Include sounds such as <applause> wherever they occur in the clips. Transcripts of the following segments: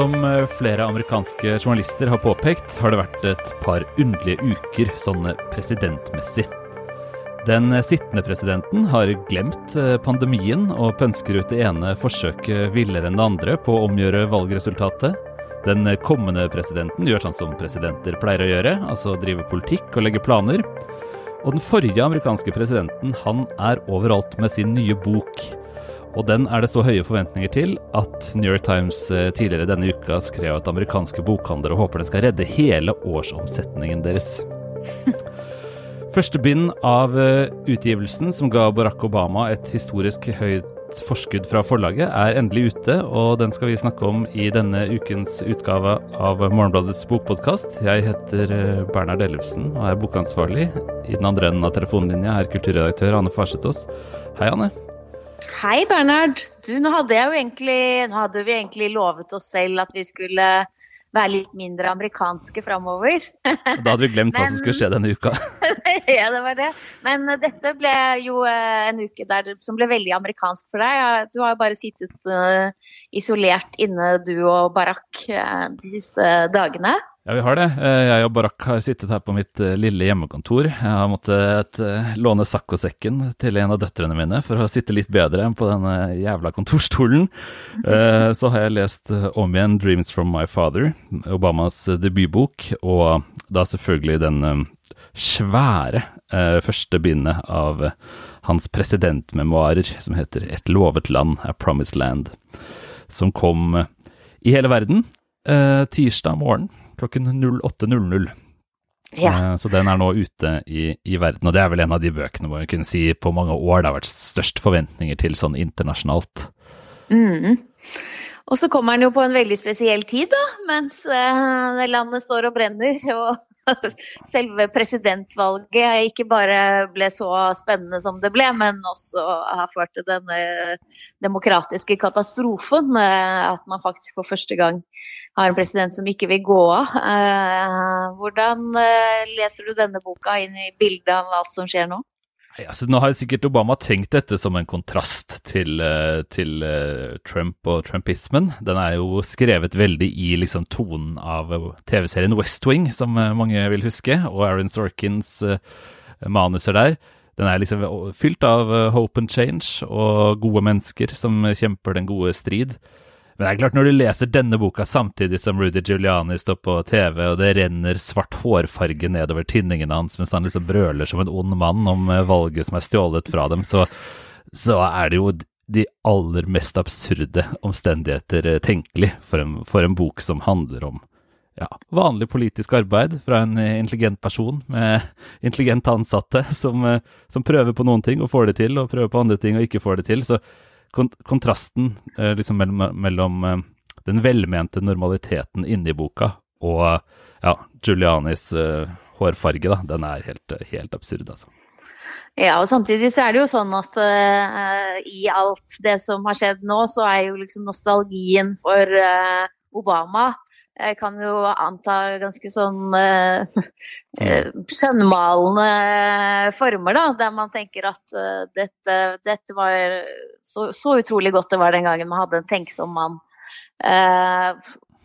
Som eh, flere amerikanske journalister har påpekt, har det vært et par underlige uker sånn presidentmessig. Den sittende presidenten har glemt eh, pandemien og pønsker ut det ene forsøket villere enn det andre på å omgjøre valgresultatet. Den kommende presidenten gjør sånn som presidenter pleier å gjøre, altså drive politikk og legge planer. Og den forrige amerikanske presidenten, han er overalt med sin nye bok. Og den er det så høye forventninger til at New York Times eh, tidligere denne uka skrev at amerikanske bokhandlere håper den skal redde hele årsomsetningen deres. <laughs> Første bind av eh, utgivelsen, som ga Barack Obama et historisk høyt forskudd fra forlaget, er endelig ute, og den skal vi snakke om i denne ukens utgave av Morgenbladets bokpodkast. Jeg heter eh, Bernhard Ellefsen og er bokansvarlig. I den andre enden av telefonlinja er kulturredaktør Anne Farsetås. Hei, Anne. Hei, Bernhard. Du, nå hadde, egentlig, nå hadde vi egentlig lovet oss selv at vi skulle være litt mindre amerikanske framover. Da hadde vi glemt hva som skulle skje denne uka. <laughs> ja, det var det. Men dette ble jo eh, en uke der, som ble veldig amerikansk for deg. Du har jo bare sittet uh, isolert inne, du og Barack, uh, de siste dagene. Ja, vi har det. Eh, jeg og Barak har sittet her på mitt eh, lille hjemmekontor. Jeg har måttet eh, låne saccosekken til en av døtrene mine for å sitte litt bedre enn på denne jævla kontorstolen. <laughs> Så har jeg lest om igjen 'Dreams from My Father', Obamas debutbok, og da selvfølgelig den svære første bindet av hans presidentmemoarer som heter 'Et lovet land, A Promised Land', som kom i hele verden tirsdag morgen klokken 08.00. Ja. Eh, så den er nå ute i, i, verden, og det er vel en av de bøkene hvor jeg kunne si på mange år det har vært størst forventninger til sånn internasjonalt. Mm. Og så kommer han jo på en veldig spesiell tid, da, mens uh, landet står og brenner. <laughs> Og selve presidentvalget ikke bare ble så spennende som det ble, men også har ført til denne demokratiske katastrofen. Eh, at man faktisk for første gang har en president som ikke vil gå av. Eh, hvordan eh, leser du denne boka inn i bildet av alt som skjer nå? Altså, nå har sikkert Obama tenkt dette som en kontrast til, eh, til uh, Trump og trumpismen. Den er jo skrevet veldig i liksom, tonen av TV-serien West Wing, som mange vil huske, og Aaron Sorkins manuser der. Den er liksom fylt av hope and change og gode mennesker som kjemper den gode strid. Men det er klart, når du leser denne boka samtidig som Rudy Giuliani står på TV, og det renner svart hårfarge nedover tinningene hans mens han liksom brøler som en ond mann om eh, valget som er stjålet fra dem, så, så er det jo de aller mest absurde omstendigheter eh, tenkelig for en, for en bok som handler om ja, vanlig politisk arbeid fra en eh, intelligent person med <laughs> intelligente ansatte som, som, prøver på noen ting og får det til, og prøver på andre ting og ikke får det til. Så kontrasten eh, liksom mellom, mellom eh, den velmente normaliteten inni boka og ja, Giulianis eh, hårfarge, da, den er helt, helt, absurd, altså. Ja, og samtidig så er det jo sånn at uh, i alt det som har skjedd nå, så er jo liksom nostalgien for uh, Obama jeg kan jo anta ganske sånn uh, <laughs> skjønnmalende former, da. Der man tenker at uh, dette, dette, var så, så, utrolig godt det var den gangen man hadde en tenksom mann. Uh,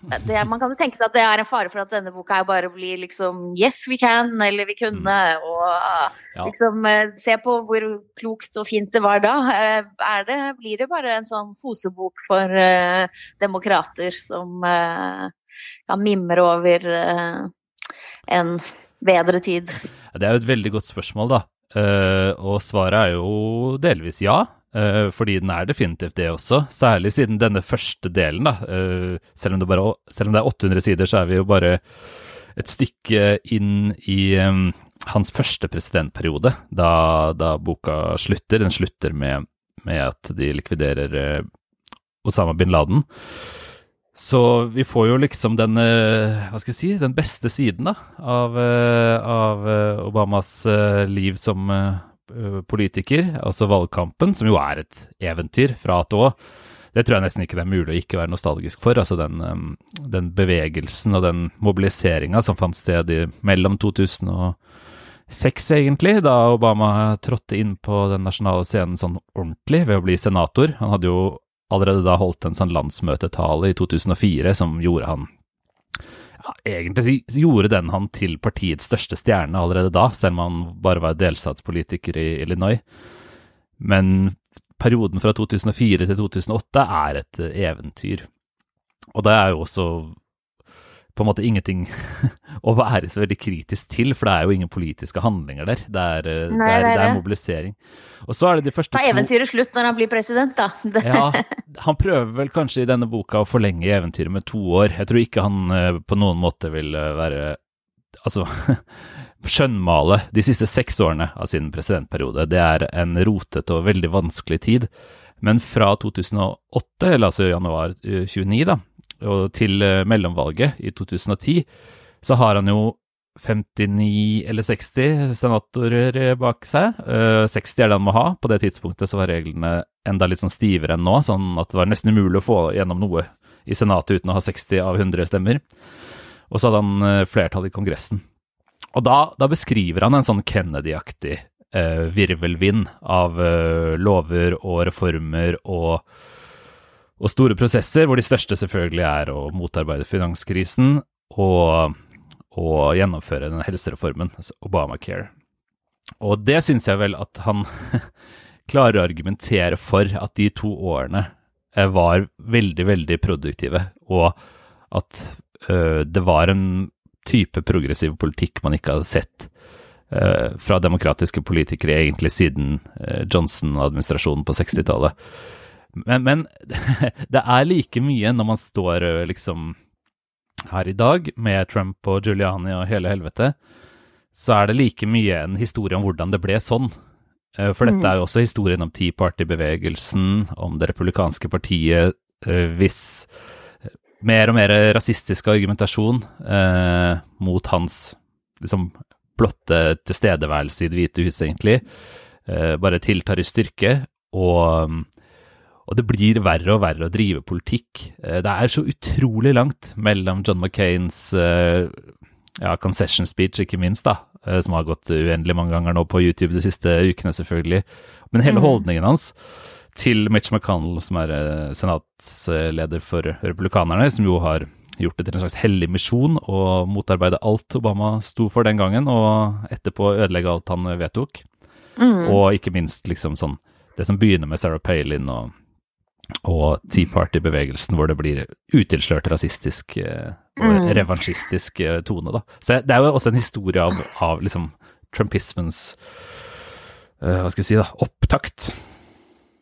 det, man kan jo tenke seg at det er en fare for at denne boka her bare blir liksom Yes, we can, eller vi kunne. Mm. Og ja. liksom se på hvor klokt og fint det var da. Er det, blir det bare en sånn posebok for uh, demokrater som uh, kan mimre over uh, en bedre tid? Det er jo et veldig godt spørsmål, da. og svaret er jo delvis ja. Uh, fordi den er definitivt det også, særlig siden denne første delen, da. Selv, om bare, selv, om det er 800 sider, så er vi jo bare et stykke inn i um, hans første presidentperiode, da, da, boka slutter. Den slutter med, med at de likviderer uh, Osama bin Laden. Så vi får jo liksom den, hva skal jeg si, den beste siden da, av, av Obamas liv som Eh, politiker, altså valgkampen, som jo er et eventyr fra A til Å. Det tror jeg nesten ikke det er mulig å ikke være nostalgisk for. Altså den, den bevegelsen og den mobiliseringa som fant sted i, mellom 2006, egentlig, da Obama trådte inn på den nasjonale scenen sånn ordentlig ved å bli senator. Han hadde jo allerede da holdt en sånn landsmøtetale i 2004 som gjorde han ja, Egentlig gjorde den han til partiets største stjerne allerede da, selv om han bare var delstatspolitiker i Illinois. Men perioden fra 2004 til 2008 er et eventyr. Og det er jo også på en måte ingenting <laughs> å være så veldig kritisk til, for det er jo ingen politiske handlinger der. Det er, eh, Nei, det er, det er mobilisering. Og så er det de første Da er eventyret slutt når han blir president, da. <laughs> ja, han prøver vel kanskje i denne boka å forlenge eventyret med to år. Jeg tror ikke han uh, på noen måte vil uh, være Altså <laughs> skjønnmale de siste seks årene av sin presidentperiode. Det er en rotete og veldig vanskelig tid. Men fra 2008, eller altså januar 29, da, og til eh, mellomvalget i 2010, så har han jo 59 eller 60 senatorer bak seg. 60 eh, er det han må ha. På det tidspunktet så var reglene enda litt sånn stivere enn nå, sånn at det var nesten umulig å få gjennom noe i Senatet uten å ha 60 av 100 stemmer. Og så hadde han eh, flertall i Kongressen. Og da, da beskriver han en sånn Kennedy-aktig virvelvind av lover og reformer og og store prosesser, hvor de største selvfølgelig er å motarbeide finanskrisen og, og gjennomføre den helsereformen, altså Obamacare. Og det syns jeg vel at han <laughs> klarer å argumentere for at de to årene var veldig, veldig produktive, og at uh, det var en type progressiv politikk man ikke hadde sett uh, fra demokratiske politikere egentlig siden uh, Johnson-administrasjonen på 60-tallet. Men, men, <laughs> det er like mye når man står liksom her i dag med Trump og Giuliani og hele helvete, så er det like mye en historie om hvordan det ble sånn. For dette mm. er jo også historien om Tea Party-bevegelsen, om det republikanske partiet hvis mer og mer rasistisk argumentasjon eh, mot hans liksom blotte tilstedeværelse i Det hvite huset, egentlig, eh, bare tiltar i styrke. Og og det blir verre og verre å drive politikk. Eh, det er så utrolig langt mellom John McCains eh, ja, concession speech, ikke minst, da, eh, som har gått uendelig mange ganger nå på YouTube de siste ukene, selvfølgelig. Men hele mm. holdningen hans til Mitch McConnell, som er senatsleder for republikanerne, som jo har gjort det til en slags hellig misjon å motarbeide alt Obama sto for den gangen, og etterpå ødelegge alt han vedtok. Mm. Og ikke minst liksom sånn Det som begynner med Sarah Palin og og Tea Party-bevegelsen, hvor det blir utilslørt rasistisk eh, og mm. revansjistisk eh, tone. da. Så det er jo også en historie av, av liksom trumpismens uh, hva skal jeg si da, opptakt.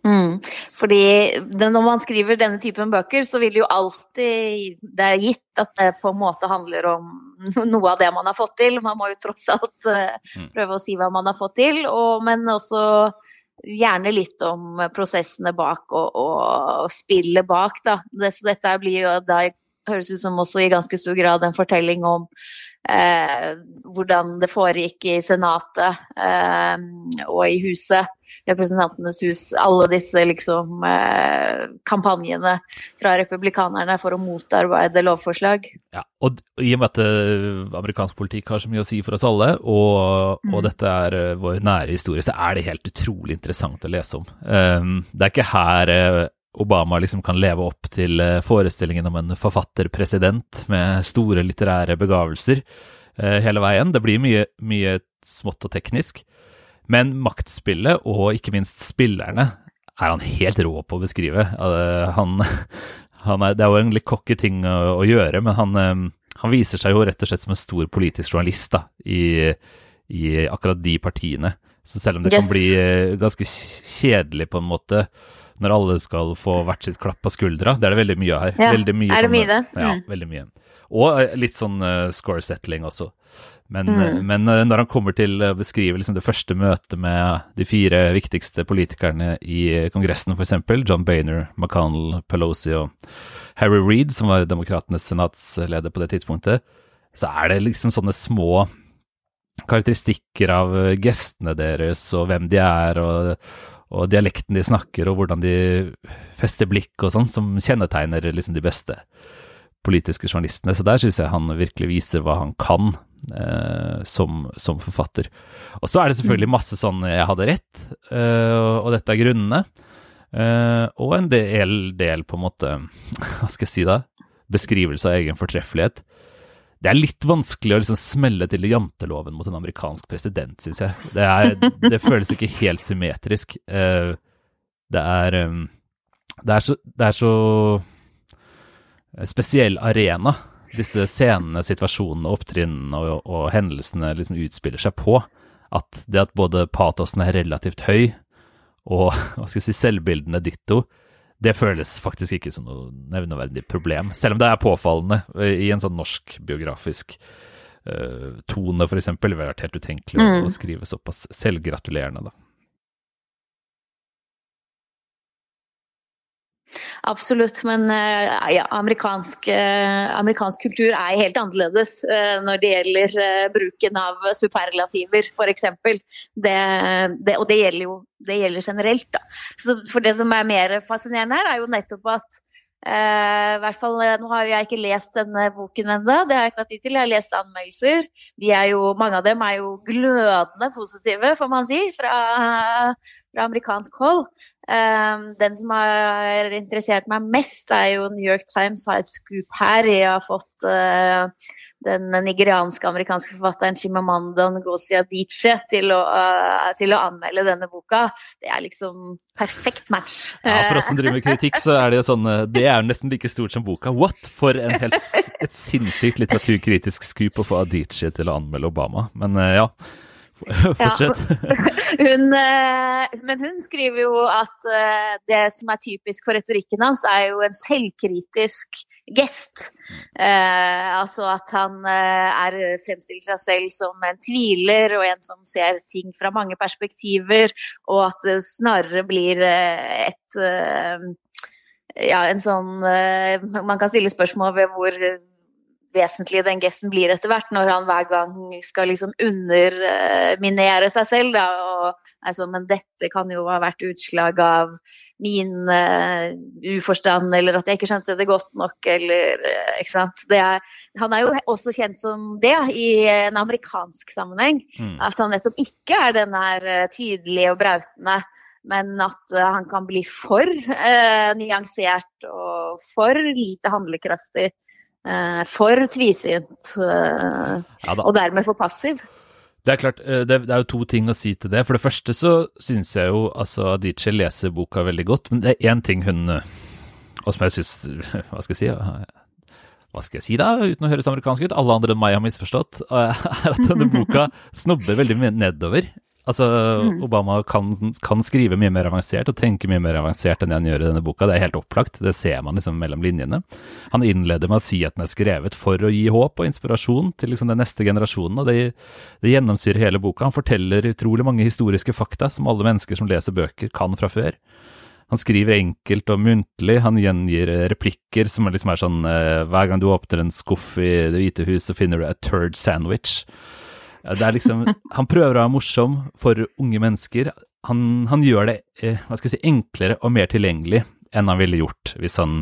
Mm. Fordi det, når man skriver denne typen bøker, så vil jo alltid Det er gitt at det på en måte handler om noe av det man har fått til. Man må jo tross alt uh, prøve å si hva man har fått til, og, men også gjerne litt om prosessene bak og, og spillet bak, da. Det, så dette blir jo da høres ut som også i ganske stor grad en fortelling om eh, hvordan det foregikk i Senatet eh, og i huset, Representantenes hus, alle disse liksom eh, kampanjene fra republikanerne for å motarbeide lovforslag. Ja, og i og med at uh, amerikansk politikk har så mye å si for oss alle, og, mm. dette er uh, vår nære historie, så er det helt utrolig interessant å lese om. Um, det er ikke her uh, Obama liksom kan leve opp til eh, forestillingen om en forfatterpresident med store litterære begavelser eh, hele veien. Det blir mye, mye smått og teknisk. Men maktspillet, og ikke minst spillerne, er han helt rå på å beskrive. Han, <laughs> han er, det er jo en litt cocky ting å, å gjøre, men han, eh, han, viser seg jo rett og slett som en stor politisk journalist da, i, i akkurat de partiene. Så selv om det yes. kan bli ganske kjedelig på en måte, når alle skal få hvert sitt klapp på skuldra. Det er det veldig mye av her. Ja, veldig mye er det mye det? Ja, mm. veldig mye. Og eh, litt sånn uh, score settling også. Men, mm. uh, men når han kommer til å beskrive liksom, det første møtet med de fire viktigste politikerne i Kongressen, f.eks., John Bainer, McConnell, Pelosi og Harry Reed, som var demokratenes senatsleder på det tidspunktet, så er det liksom sånne små karakteristikker av gestene deres og hvem de er, og, og dialekten de snakker, og hvordan de fester blikk og sånn, som kjennetegner liksom de beste politiske journalistene. Så der syns jeg han virkelig viser hva han kan eh, som, som, forfatter. Og så er det selvfølgelig masse sånn 'jeg hadde rett', eh, og dette er grunnene. Eh, og en del, del, på en måte <laughs> Hva skal jeg si da? Beskrivelse av egen fortreffelighet. Det er litt vanskelig å liksom smelle til janteloven mot en amerikansk president, syns jeg. Det, er, det, føles ikke helt symmetrisk. Uh, det er um, det er så, det er så spesiell arena disse scenene, situasjonene, opptrinnene og, og, hendelsene liksom utspiller seg på. At det at både patosen er relativt høy, og hva skal jeg si, selvbildene ditto, det føles faktisk ikke som noe nevneverdig problem. Selv om det er påfallende i en sånn norsk biografisk uh, tone, f.eks. Det ville vært helt utenkelig mm. å skrive såpass selvgratulerende, da. Absolutt, men eh, ja, amerikansk, eh, amerikansk, kultur er helt annerledes eh, når det gjelder bruken av superlativer, f.eks. Det, og det gjelder jo det gjelder generelt. Da. Så for det som er mer fascinerende her, er jo nettopp at Uh, hvert fall, Nå har jeg ikke lest denne boken ennå, det har jeg ikke hatt tid til. Jeg har lest anmeldelser. De er jo, mange av dem er jo glødende positive, får man si, fra, fra amerikansk hold. Um, den som har interessert meg mest, er jo New York Times har et scoop her. Jeg har fått uh, den nigerianske amerikanske forfatteren Chimamanda Ngozi Adichie til, uh, til, å anmelde denne boka. Det er liksom perfekt match. Ja, For oss som driver med kritikk, så er det sånn Det er nesten like stort som boka. What? For en helt, et sinnssykt litteraturkritisk scoop å få Adichie til å anmelde Obama. Men ja. <laughs> Fortsett. Ja. <laughs> Eh, men hun skriver jo at eh, det som er typisk for retorikken hans, er jo en selvkritisk gest. Eh, altså at han er, fremstiller seg selv som en tviler og en som ser ting fra mange perspektiver, og at det snarere blir et ja, en sånn Man kan stille spørsmål ved hvor vesentlig den gesten blir etter hvert, når han hver gang skal liksom underminere seg selv. Da, og, altså, men dette kan jo ha vært utslag av min uh, uforstand, eller at jeg ikke skjønte det godt nok, eller uh, ikke sant. Er, han er jo også kjent som det i en amerikansk sammenheng. Mm. At han nettopp ikke er den her tydelige og brautende men at han kan bli for eh, nyansert og for lite handlekraftig Eh, for tvisynt, eh, ja, og dermed for passiv. Det er klart, eh, det er jo to ting å si til det. For det første så syns jeg jo altså Adichie leser boka veldig godt, men det er én ting hun Og som jeg syns <laughs> Hva skal jeg si? Hva skal jeg si da, uten å høres amerikansk ut? Alle andre enn meg har misforstått. <laughs> Er at denne boka snobber veldig nedover. Altså, mm. Obama kan, kan, skrive mye mer avansert og tenke mye mer avansert enn han gjør i denne boka. Det er helt opplagt. Det ser man liksom mellom linjene. Han innleder med å si at den er skrevet for å gi håp og inspirasjon til liksom den neste generasjonen, og det, det gjennomsyrer hele boka. Han forteller utrolig mange historiske fakta som alle mennesker som leser bøker, kan fra før. Han skriver enkelt og muntlig, han gjengir replikker som liksom er sånn eh, Hver gang du åpner en skuff i Det hvite hus, så finner du a turd sandwich. Det er liksom, han prøver å være morsom for unge mennesker. Han, han gjør det eh, hva skal jeg si, enklere og mer tilgjengelig enn han ville gjort hvis han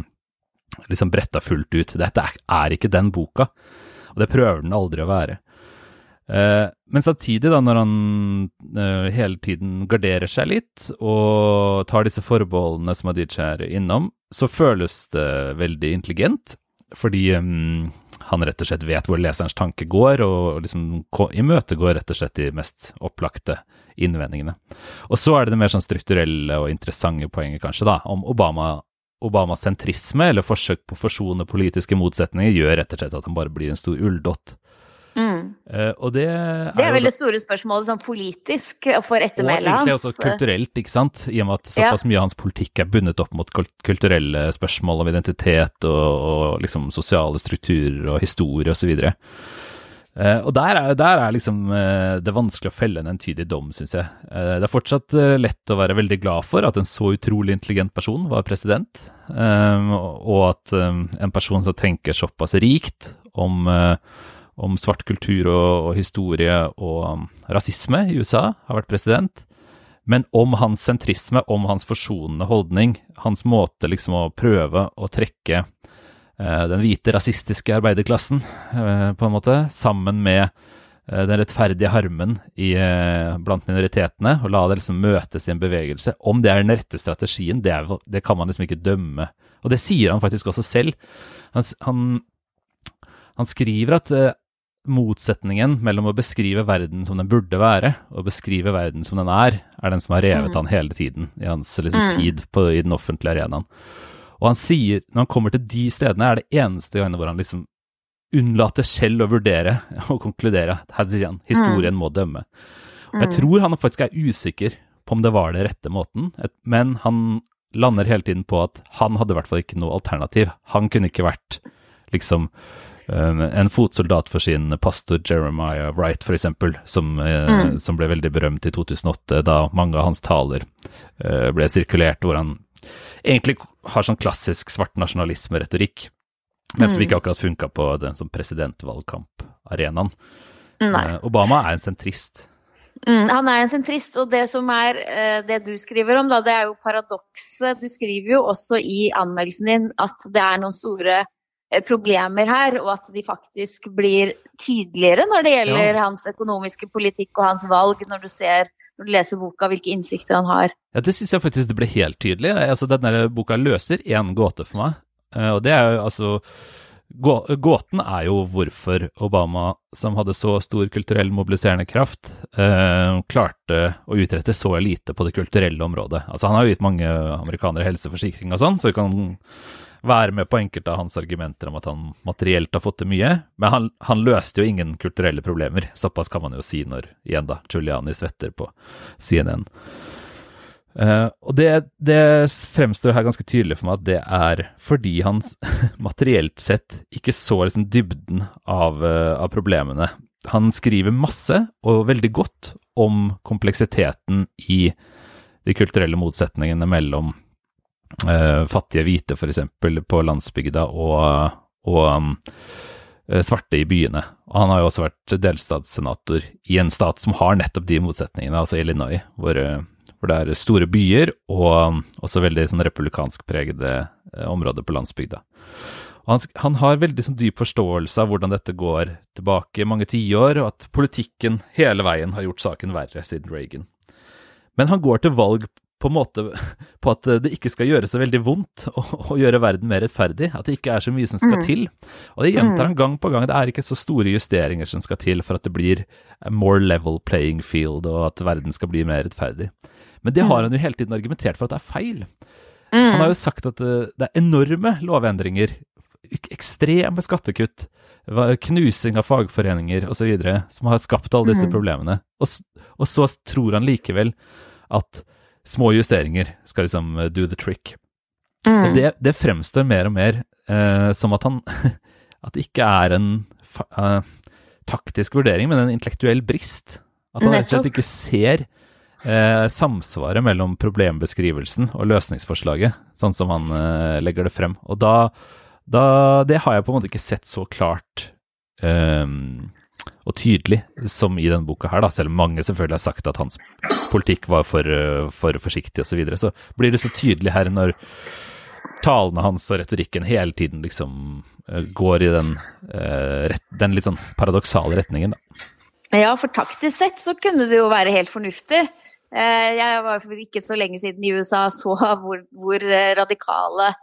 liksom bretta fullt ut. Dette er, ikke den boka, og det prøver den aldri å være. Eh, men samtidig, da, når han eh, hele tiden garderer seg litt og tar disse forbeholdene som Adichie er innom, så føles det veldig intelligent, fordi um, han rett og slett vet hvor leserens tanke går, og liksom imøtegår rett og slett de mest opplagte innvendingene. Og så er det det mer sånn strukturelle og interessante poenget, kanskje, da, om Obama. Obamas sentrisme, eller forsøk på å forsone politiske motsetninger, gjør rett og slett at han bare blir en stor ulldott. Uh, og det er, det er vel det store spørsmålet sånn politisk for ettermælet hans. Og egentlig også kulturelt, ikke sant. I og med at såpass ja. mye av hans politikk er bundet opp mot kulturelle spørsmål om identitet og, og liksom sosiale strukturer og historie osv. Og, uh, og der er, der er liksom uh, det vanskelig å felle en entydig dom, syns jeg. Uh, det er fortsatt lett å være veldig glad for at en så utrolig intelligent person var president, um, og at um, en person som tenker såpass rikt om om svart kultur og, og historie og um, rasisme i USA, har vært president. Men om hans sentrisme, om hans forsonende holdning, hans måte liksom å prøve å trekke eh, den hvite rasistiske arbeiderklassen, eh, på en måte, sammen med eh, den rettferdige harmen i, eh, blant minoritetene, og la det liksom møtes i en bevegelse. Om det er den rette strategien, det, er, det kan man liksom ikke dømme. Og det sier han faktisk også selv. Han, han, han skriver at uh, motsetningen mellom å beskrive verden som den burde være, og beskrive verden som den er, er den som har revet mm. han hele tiden i hans liksom, mm. tid på, i den offentlige arenaen. Og han sier, når han kommer til de stedene, er det eneste gangene hvor han liksom unnlater selv å vurdere og konkludere. Historien må dømme. Og jeg mm. tror han faktisk er usikker på om det var det rette måten, men han lander hele tiden på at han hadde i hvert fall ikke noe alternativ. Han kunne ikke vært liksom en fotsoldat for sin pastor Jeremiah Wright, f.eks., som, uh, mm. som ble veldig berømt i 2008, da mange av hans taler uh, ble sirkulert, hvor han egentlig har sånn klassisk svart nasjonalisme-retorikk, men som mm. ikke akkurat funka på den sånn presidentvalgkamparenaen. Obama er en sentrist. Mm, han er en sentrist, og det som er det du skriver om, da, det er jo paradokset. Du skriver jo også i anmeldelsen din at det er noen store problemer her, og at de faktisk blir tydeligere når det gjelder ja. hans økonomiske politikk og hans valg, når du ser når du leser boka, hvilke innsikter han har. Ja, Det syns jeg faktisk det ble helt tydelig. Altså, Denne boka løser én gåte for meg, eh, og det er jo altså Gåten er jo hvorfor Obama, som hadde så stor kulturell mobiliserende kraft, eh, klarte å utrette så lite på det kulturelle området. Altså Han har jo gitt mange amerikanere helseforsikring og sånn, så vi kan være med på enkelte av hans argumenter om at han materielt har fått til mye, men han, han, løste jo ingen kulturelle problemer. Såpass kan man jo si når igjen da Giuliani svetter på CNN. Uh, eh, og det, det, fremstår her ganske tydelig for meg at det er fordi han <laughs> materielt sett ikke så liksom dybden av, uh, av problemene. Han skriver masse, og veldig godt, om kompleksiteten i de kulturelle motsetningene mellom fattige hvite, f.eks., på landsbygda, og, og um, svarte i byene. Og han har jo også vært delstatssenator i en stat som har nettopp de motsetningene, altså Illinois, hvor, hvor det er store byer og um, også veldig sånn republikansk pregede områder på landsbygda. Han, han, har veldig sånn, dyp forståelse av hvordan dette går tilbake mange tiår, og at politikken hele veien har gjort saken verre siden Reagan. Men han går til valg på en måte på at det ikke skal gjøre så veldig vondt å, å, gjøre verden mer rettferdig. At det ikke er så mye som skal mm. til. Og det gjentar han mm. gang på gang. Det er ikke så store justeringer som skal til for at det blir more level playing field, og at verden skal bli mer rettferdig. Men det har mm. han jo hele tiden argumentert for at det er feil. Han har jo sagt at det, det er enorme lovendringer, ekstreme skattekutt, knusing av fagforeninger osv., som har skapt alle disse problemene. Og, og så tror han likevel at små justeringer skal liksom uh, do the trick. Mm. Det, det, fremstår mer og mer uh, som at han <laughs> At det ikke er en uh, taktisk vurdering, men en intellektuell brist. At han rett og slett ikke ser eh, samsvaret mellom problembeskrivelsen og løsningsforslaget, sånn som han eh, legger det frem. Og da, da, Det har jeg på en måte ikke sett så klart eh, og tydelig som i denne boka her, da, selv om mange selvfølgelig har sagt at hans politikk var for, for forsiktig osv., så, videre, så blir det så tydelig her når talene hans og retorikken hele tiden liksom uh, går i den, rett, den litt sånn paradoksale retningen, da. Ja, for taktisk sett så kunne det jo være helt fornuftig. Eh, jeg var for ikke så lenge siden i USA så hvor, hvor eh, radikale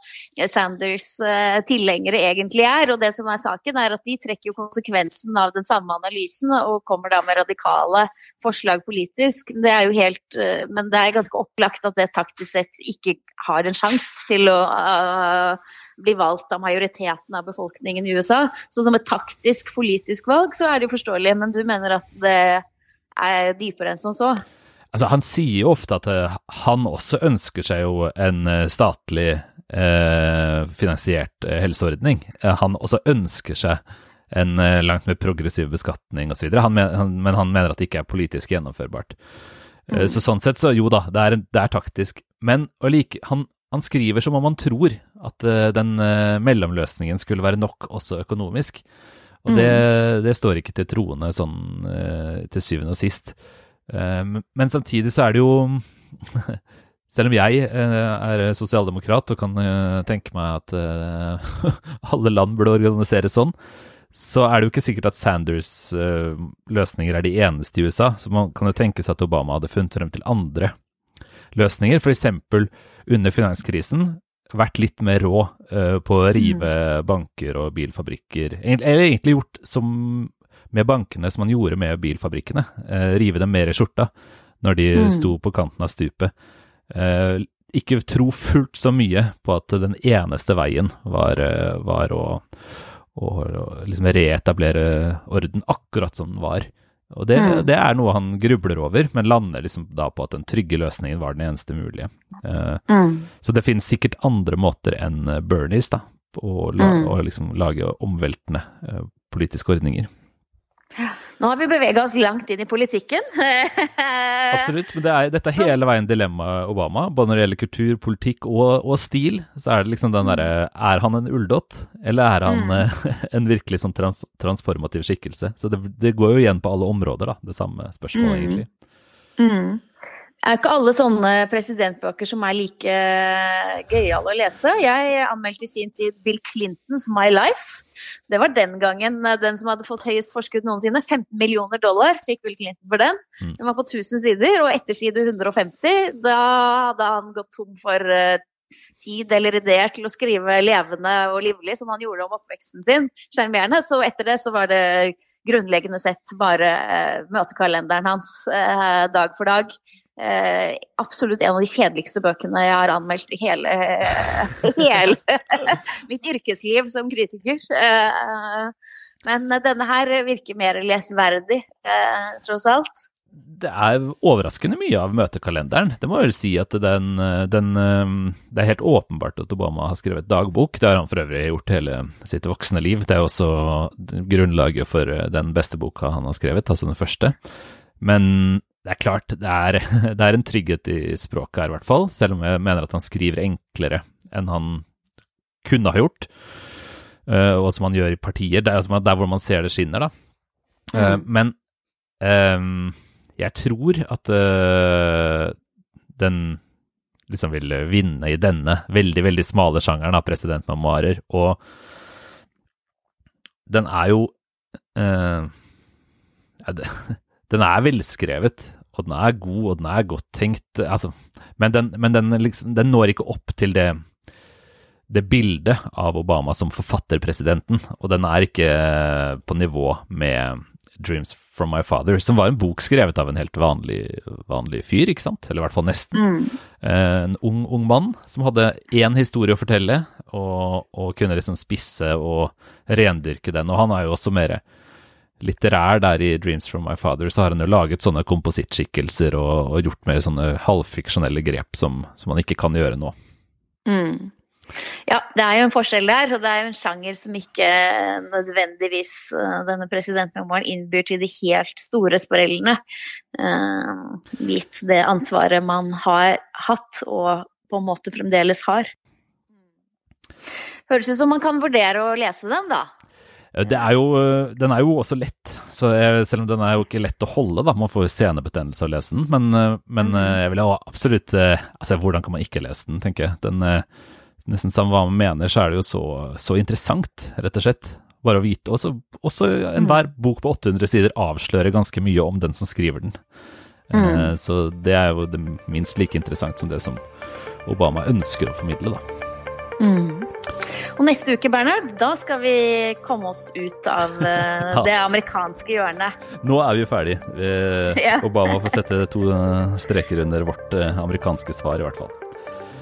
Sanders eh, tilhengere egentlig er. Og det som er saken, er at de trekker konsekvensen av den samme analysen og kommer da med radikale forslag politisk. Det er jo helt, men det er ganske opplagt at det taktisk sett ikke har en sjanse til å bli valgt av majoriteten av befolkningen i USA. Så som et taktisk politisk valg så er det jo forståelig, men du mener at det er dypere enn som så? Altså, han sier jo ofte at uh, han også ønsker seg jo en uh, statlig eh, finansiert helseordning. han også ønsker seg en langt mer progressiv beskatning osv., men han mener at det ikke er politisk gjennomførbart. Mm. Så sånn sett, så jo da, det er, det er taktisk. Men like, han, han, skriver som om han tror at den mellomløsningen skulle være nok også økonomisk. Og det, mm. det står ikke til troende sånn til syvende og sist. Eh, men samtidig så er det jo <laughs> Selv om jeg eh, er sosialdemokrat og kan eh, tenke meg at <laughs> alle land burde organiseres sånn, så er det jo ikke sikkert at Sanders løsninger er de eneste i USA. Så man kan jo tenke seg at Obama hadde funnet frem til andre løsninger. F.eks. under finanskrisen vært litt mer rå på å rive mm. banker og bilfabrikker. Eller egentlig gjort som med bankene som man gjorde med bilfabrikkene. Eh, rive dem mer i skjorta når de mm. sto på kanten av stupet. ikke tro fullt så mye på at den eneste veien var, var å og, liksom reetablere orden akkurat som den var. Og det, mm. det, er noe han grubler over, men lander liksom da på at den trygge løsningen var den eneste mulige. Uh, mm. Så det finnes sikkert andre måter enn Bernies da, å, la, mm. å liksom lage omveltende uh, politiske ordninger. Nå har vi bevega oss langt inn i politikken. <laughs> Absolutt. Men det er, dette er hele veien dilemmaet Obama. Både når det gjelder kultur, politikk og, og, stil, så er det liksom den derre Er han en ulldott, eller er han mm. Eh, <laughs> en virkelig sånn trans transformativ skikkelse? Så det, det, går jo igjen på alle områder, da. Det samme spørsmålet, mm. egentlig. Mm. Det er ikke alle sånne presidentbøker som er like gøyale å lese. Jeg anmeldte i sin tid Bill Clintons My Life. Det var den gangen den som hadde fått høyest forskudd noensinne. 15 millioner dollar fikk Bill Clinton for den. Mm. Den var på 1000 sider, og etter side 150, da hadde han gått tom for eh, tid eller ideer til å skrive levende og livlig, som han gjorde om oppveksten sin, sjarmerende. Så etter det så var det grunnleggende sett bare eh, møtekalenderen hans eh, dag for dag. Eh, absolutt en av de kjedeligste bøkene jeg har anmeldt i hele, <laughs> hele <laughs> mitt yrkesliv som kritiker. Eh, men denne her virker mer lesverdig, eh, tross alt det er overraskende mye av møtekalenderen. Det må vel si at den, den, Det er helt åpenbart at Obama har skrevet dagbok. Det har han for øvrig gjort hele sitt voksne liv. Det er også grunnlaget for den beste boka han har skrevet, altså den første. Men det er klart, det er, <laughs> det er en trygghet i språket her, i hvert fall. Selv om jeg mener at han skriver enklere enn han kunne ha gjort. Uh, og som han gjør i partier. Det er altså der hvor man ser det skinner, da. Uh, mm. Men um, jeg tror at uh, den liksom vil vinne i denne veldig, veldig smale sjangeren av presidentmemoarer. Og den er jo uh, ja, <laughs> Den er velskrevet, og den er god, og den er godt tenkt. Altså, men den, men den, liksom, den når ikke opp til det det bildet av Obama som forfatterpresidenten, og den er ikke på nivå med 'Dreams from My Father', som var en bok skrevet av en helt vanlig, vanlig fyr, ikke sant? Eller i hvert fall nesten. Mm. En ung, ung mann som hadde én historie å fortelle, og, og, kunne liksom spisse og rendyrke den. Og han er jo også mer litterær der i 'Dreams from My Father', så har han jo laget sånne komposittskikkelser og, og gjort mer sånne halvfiksjonelle grep som, som man ikke kan gjøre nå. Mm. Ja, det er jo en forskjell der, og det er jo en sjanger som ikke nødvendigvis uh, denne presidentmemoaren innbyr til de helt store sprellene, uh, gitt det ansvaret man har hatt og på en måte fremdeles har. Høres ut som man kan vurdere å lese den, da. Er jo, eh, den er jo også lett, så jeg, selv om den er jo ikke lett å holde, da. Man får jo senebetennelse av å lese den. Men, men mm. jeg vil absolutt Altså, hvordan kan man ikke lese den, tenker jeg. Den nesten samme hva man mener, så er det jo så, så interessant, rett og slett. Bare å vite. Også, også enhver bok på 800 sider avslører ganske mye om den som skriver den. Mm. Eh, så det er jo det minst like interessant som det som Obama ønsker å formidle, da. Mm. Og neste uke, Bernhard, da skal vi komme oss ut av uh, <laughs> det amerikanske hjørnet. Nå er vi ferdig. ja. Obama får sette to streker under vårt uh, amerikanske svar, i hvert fall.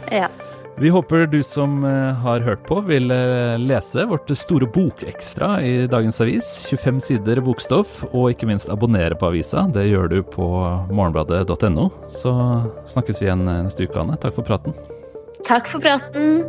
Ja. Vi håper du som eh, har hørt på, vil eh, lese vårt store bokekstra i dagens avis. 25 sider bokstoff, og ikke minst abonnere på avisa. Det gjør du på morgenbladet.no. Så snakkes vi igjen neste uke, Anne. Takk for praten. Takk for praten.